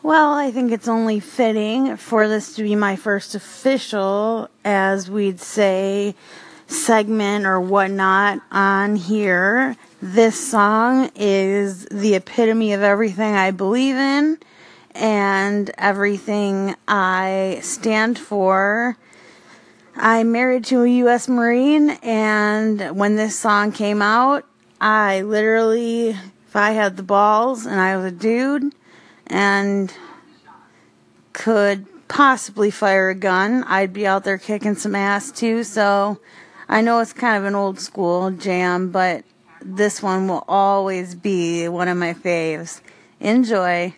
Well, I think it's only fitting for this to be my first official, as we'd say, segment or whatnot on here. This song is the epitome of everything I believe in and everything I stand for. I'm married to a U.S. Marine, and when this song came out, I literally, if I had the balls and I was a dude and could possibly fire a gun, I'd be out there kicking some ass too. So I know it's kind of an old school jam, but this one will always be one of my faves. Enjoy.